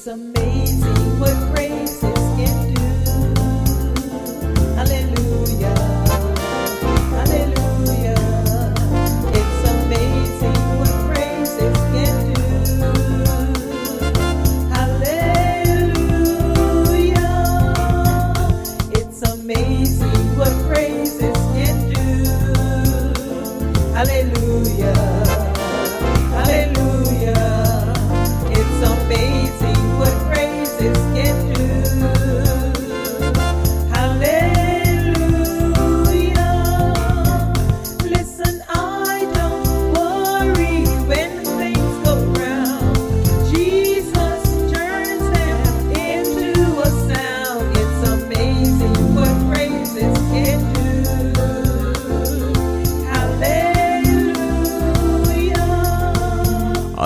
It's amazing what grace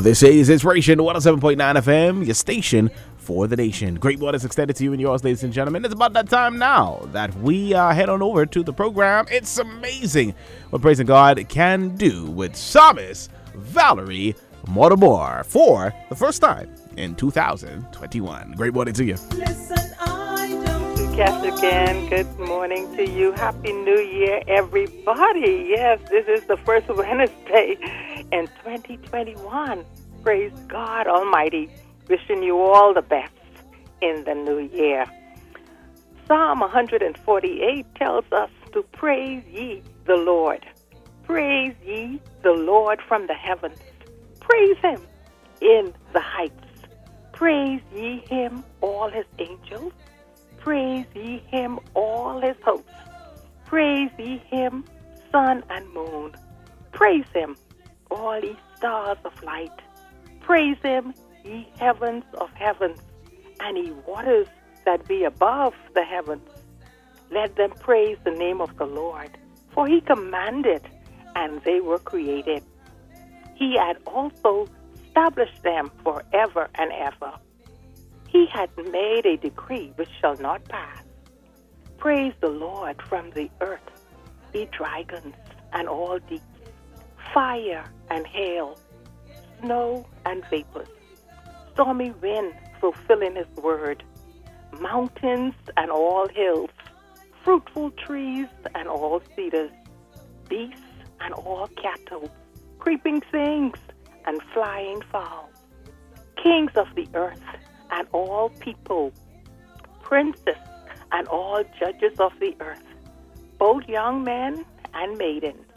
this is Inspiration 107.9 FM, your station for the nation. Great waters extended to you and yours, ladies and gentlemen. It's about that time now that we uh, head on over to the program. It's amazing what praising God can do with psalmist Valerie Mortimer for the first time in 2021. Great morning to you. Listen, I don't Cass again. Good morning to you. Happy New Year, everybody. Yes, this is the first Wednesday in 2021. Praise God Almighty. Wishing you all the best in the new year. Psalm 148 tells us to praise ye the Lord. Praise ye the Lord from the heavens. Praise him in the heights. Praise ye him, all his angels. Praise ye him, all his hosts. Praise ye him, sun and moon. Praise him, all ye stars of light. Praise him, ye heavens of heavens, and ye waters that be above the heavens. Let them praise the name of the Lord, for he commanded, and they were created. He had also established them forever and ever. He had made a decree which shall not pass. Praise the Lord from the earth, ye dragons and all deeps, fire and hail, snow and vapors, stormy wind fulfilling his word, mountains and all hills, fruitful trees and all cedars, beasts and all cattle, creeping things and flying fowl, kings of the earth and all people, princes and all judges of the earth, both young men and maidens,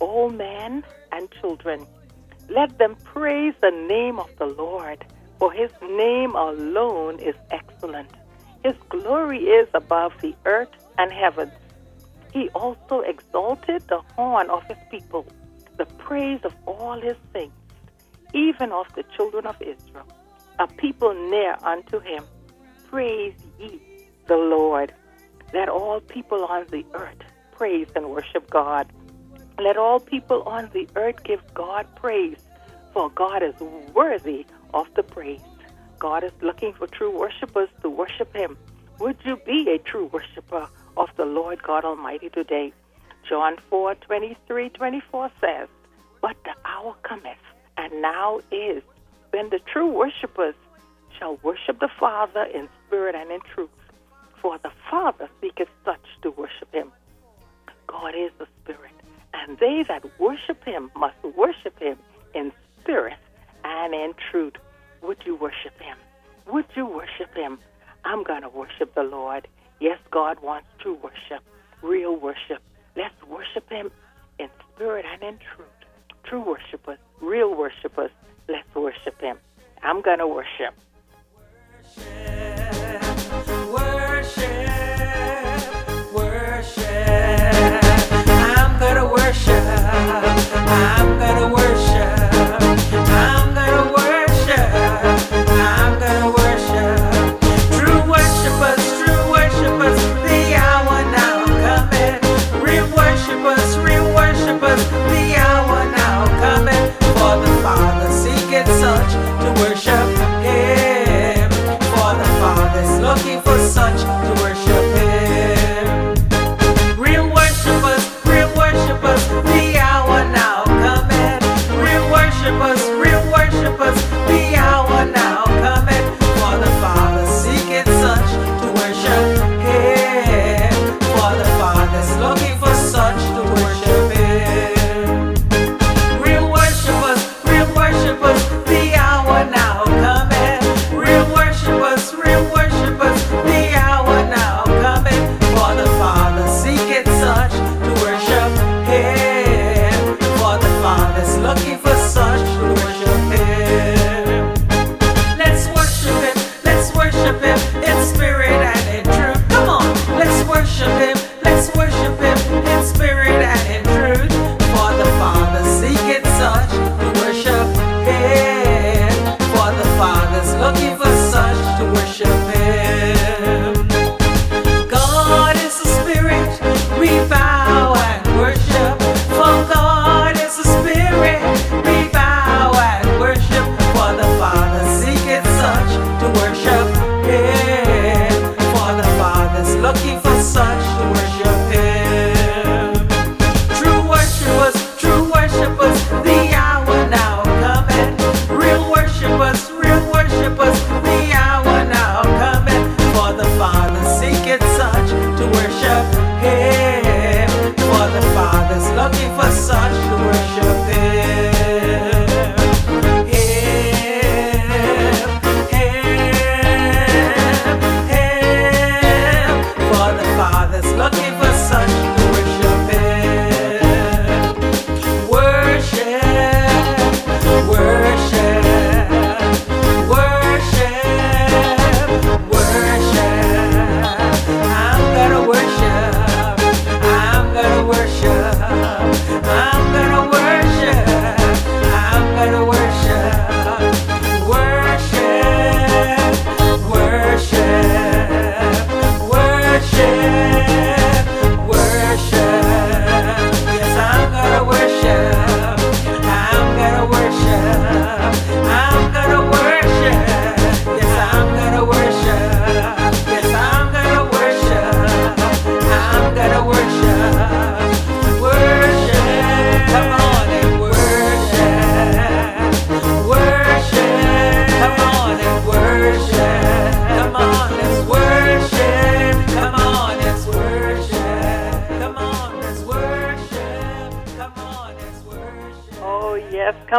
old men and children let them praise the name of the Lord, for his name alone is excellent. His glory is above the earth and heavens. He also exalted the horn of his people, the praise of all his saints, even of the children of Israel, a people near unto him. Praise ye the Lord. Let all people on the earth praise and worship God. Let all people on the earth give God praise, for God is worthy of the praise. God is looking for true worshipers to worship Him. Would you be a true worshiper of the Lord God Almighty today? John 4 23 24 says, But the hour cometh, and now is, when the true worshippers shall worship the Father in spirit and in truth. For the Father seeketh such to worship Him. God is the Spirit and they that worship him must worship him in spirit and in truth. Would you worship him? Would you worship him? I'm going to worship the Lord. Yes, God wants true worship, real worship. Let's worship him in spirit and in truth. True worshipers, real worshipers, let's worship him. I'm going to worship. I'm gonna worship.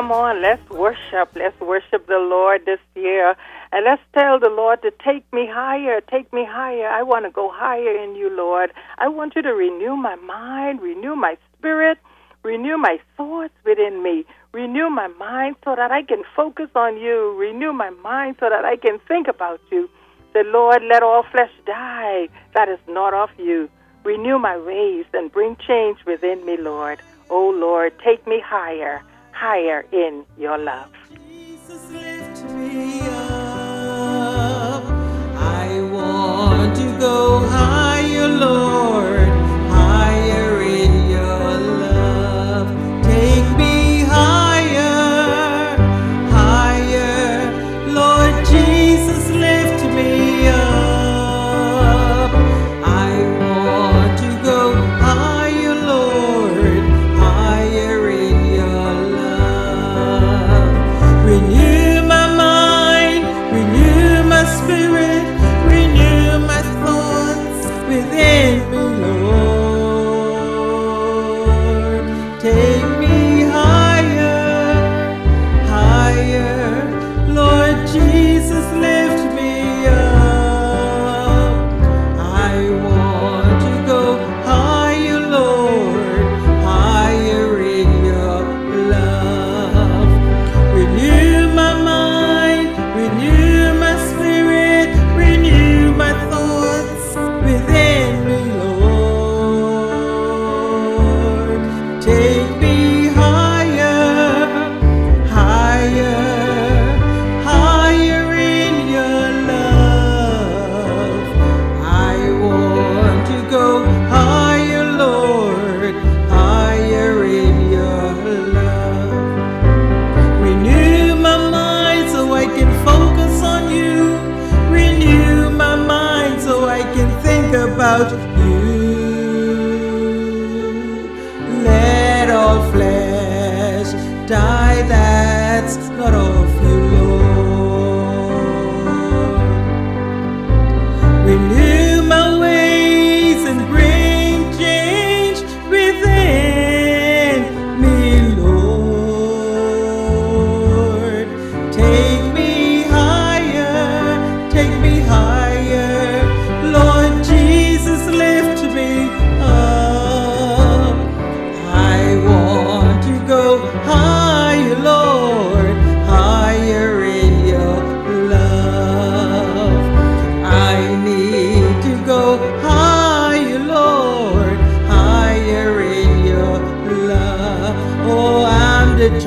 Come on, let's worship. Let's worship the Lord this year. And let's tell the Lord to take me higher, take me higher. I want to go higher in you, Lord. I want you to renew my mind, renew my spirit, renew my thoughts within me, renew my mind so that I can focus on you, renew my mind so that I can think about you. Say, Lord, let all flesh die that is not of you. Renew my ways and bring change within me, Lord. Oh, Lord, take me higher, higher in your love. I want to go higher, Lord, about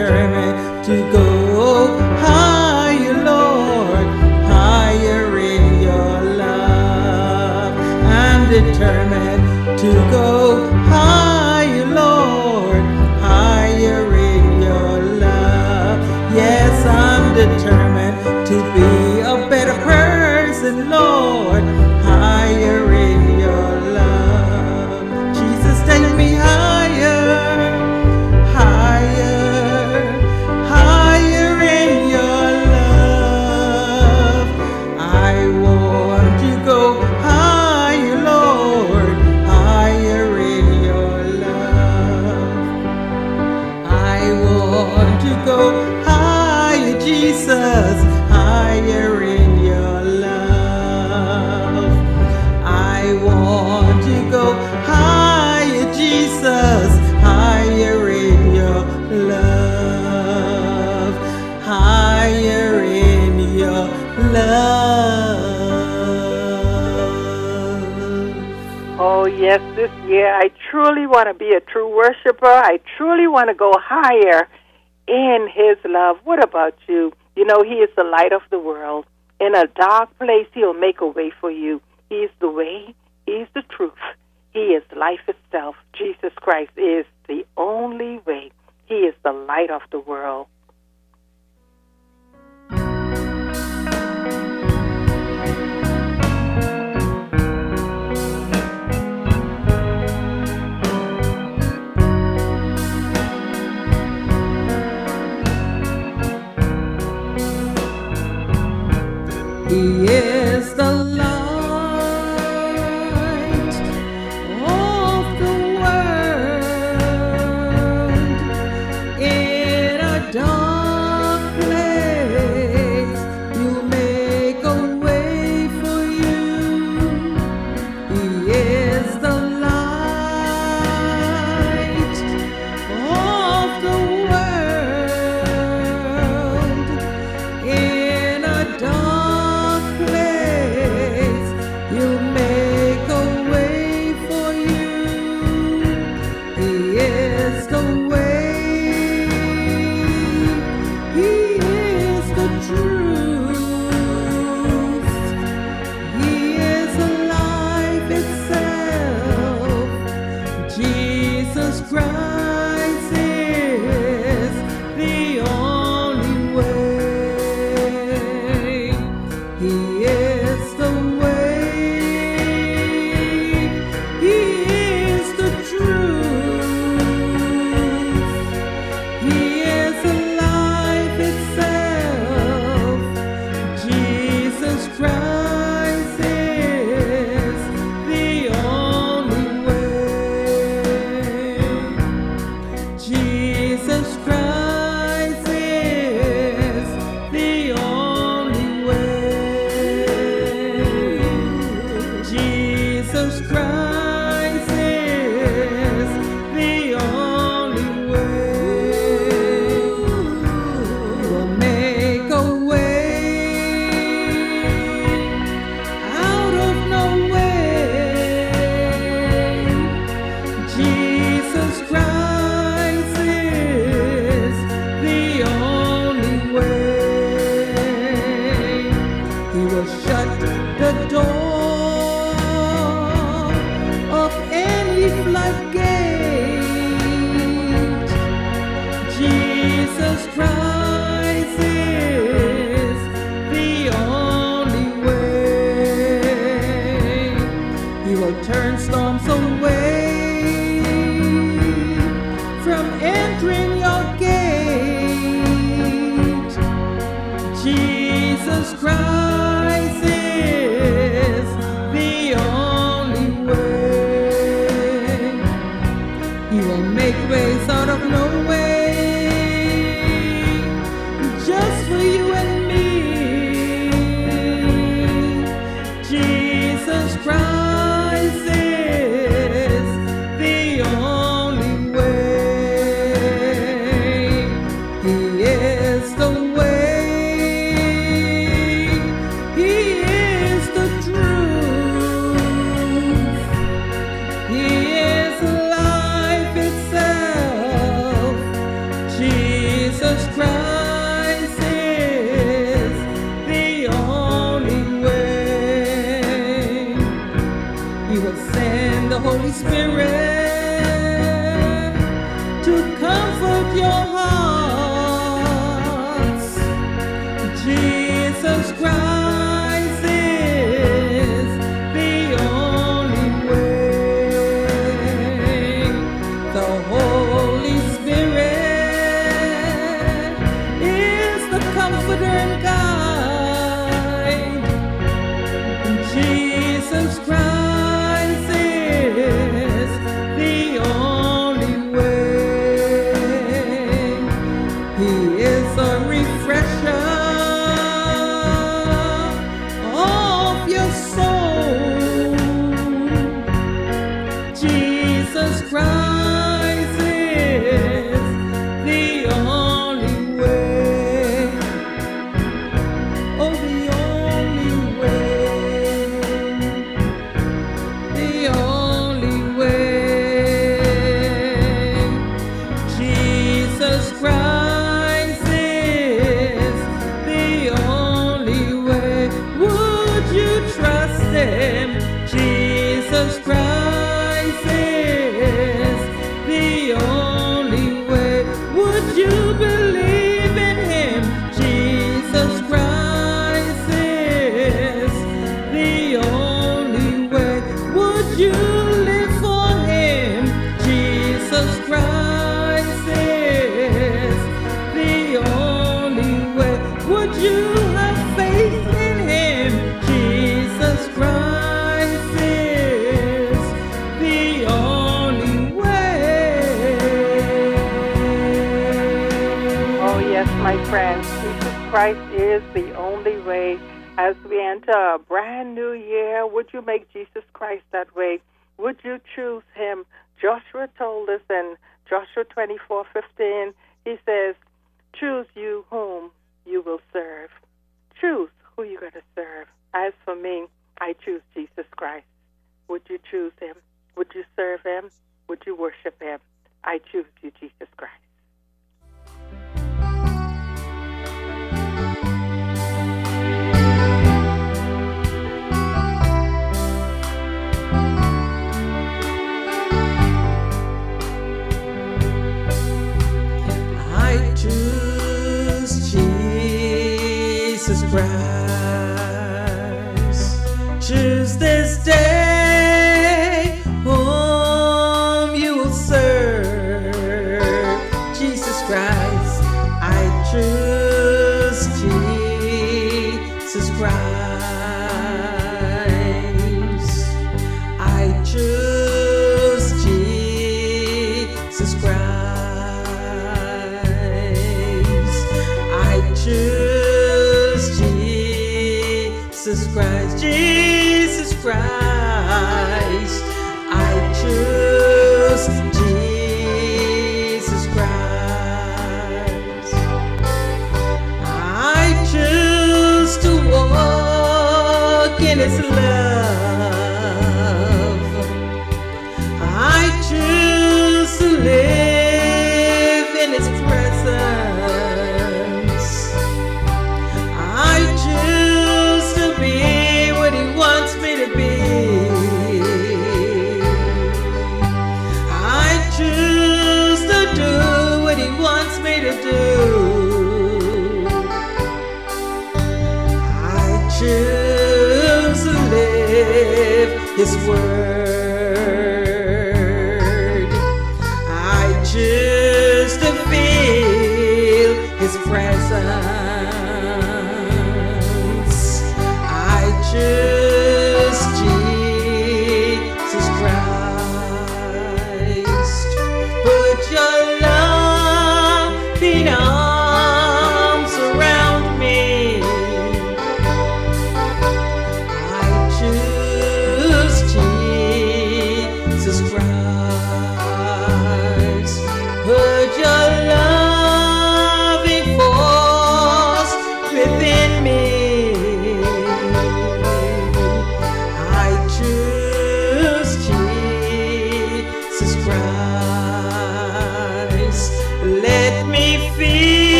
Determined this year I truly want to be a true worshiper. I truly want to go higher in His love. What about you? You know, He is the light of the world. In a dark place, He'll make a way for you. He is the way, He is the truth, He is life itself. Jesus Christ is the only way. He is the light of the world. life God. Jesus. a brand new year. Would you make Jesus Christ that way? Would you choose him? Joshua told us in Joshua 24:15, he says, "Choose you whom you will serve. Choose who you're going to serve. As for me, I choose Jesus Christ. Would you choose him? Would you serve him? Would you worship him? I choose you, Jesus Christ." surprise. Choose this day. His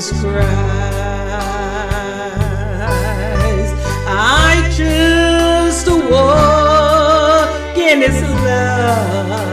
Jesus Christ. I choose to walk in His love.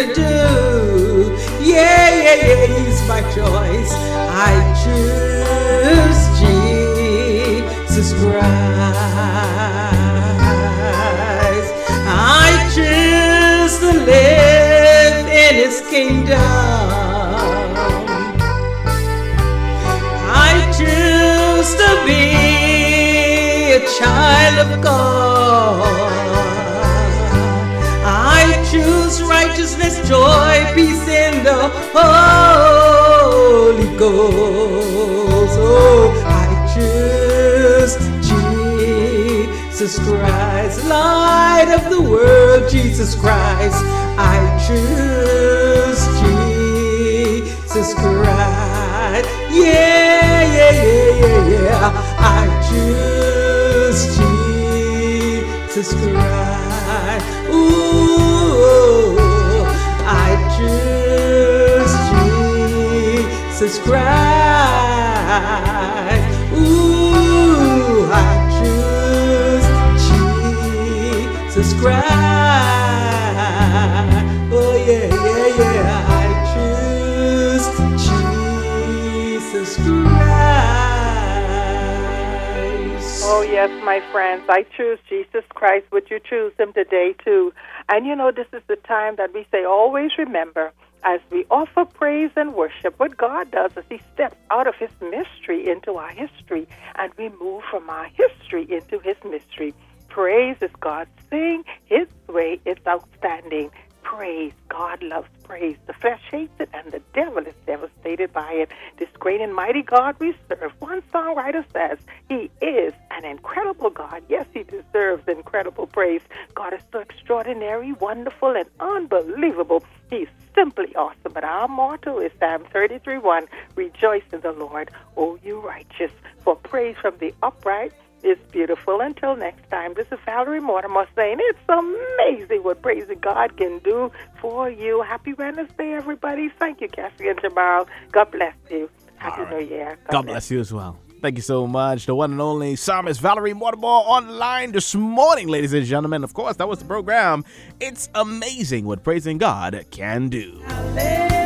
To do. Yeah, yeah, yeah, He's my choice. I choose Jesus Christ. I choose to live in His kingdom. I choose to be a child of God. Righteousness, joy, peace in the Holy Ghost. Oh, I choose Jesus Christ, light of the world, Jesus Christ. I choose Jesus Christ. Yeah, yeah, yeah, yeah, yeah. I choose Jesus Christ. Ooh, Choose Jesus Christ. Ooh, I choose Jesus Christ. Oh yeah, yeah, yeah. I choose Jesus Christ. Oh, yes, my friends. I choose Jesus Christ. Would you choose him today, too? And you know, this is the time that we say, always remember, as we offer praise and worship, what God does is he steps out of his mystery into our history, and we move from our history into his mystery. Praise is God's thing. His way is outstanding. Praise. God loves praise. The flesh hates it, and the devil is devastated by it. This great and mighty God we serve. One songwriter says, He is an incredible God. Yes, He deserves incredible praise. God is so extraordinary, wonderful, and unbelievable. He's simply awesome. But our motto is Psalm 33 1 Rejoice in the Lord, O you righteous, for praise from the upright is beautiful. Until next time, this is Valerie Mortimer saying it's amazing what praising God can do for you. Happy Wednesday, everybody. Thank you, Cassie and Jamal. God bless you. Happy All New right. Year. God bless you as well. Thank you so much. The one and only psalmist Valerie Mortimer online this morning, ladies and gentlemen. Of course, that was the program. It's amazing what praising God can do. Hallelujah.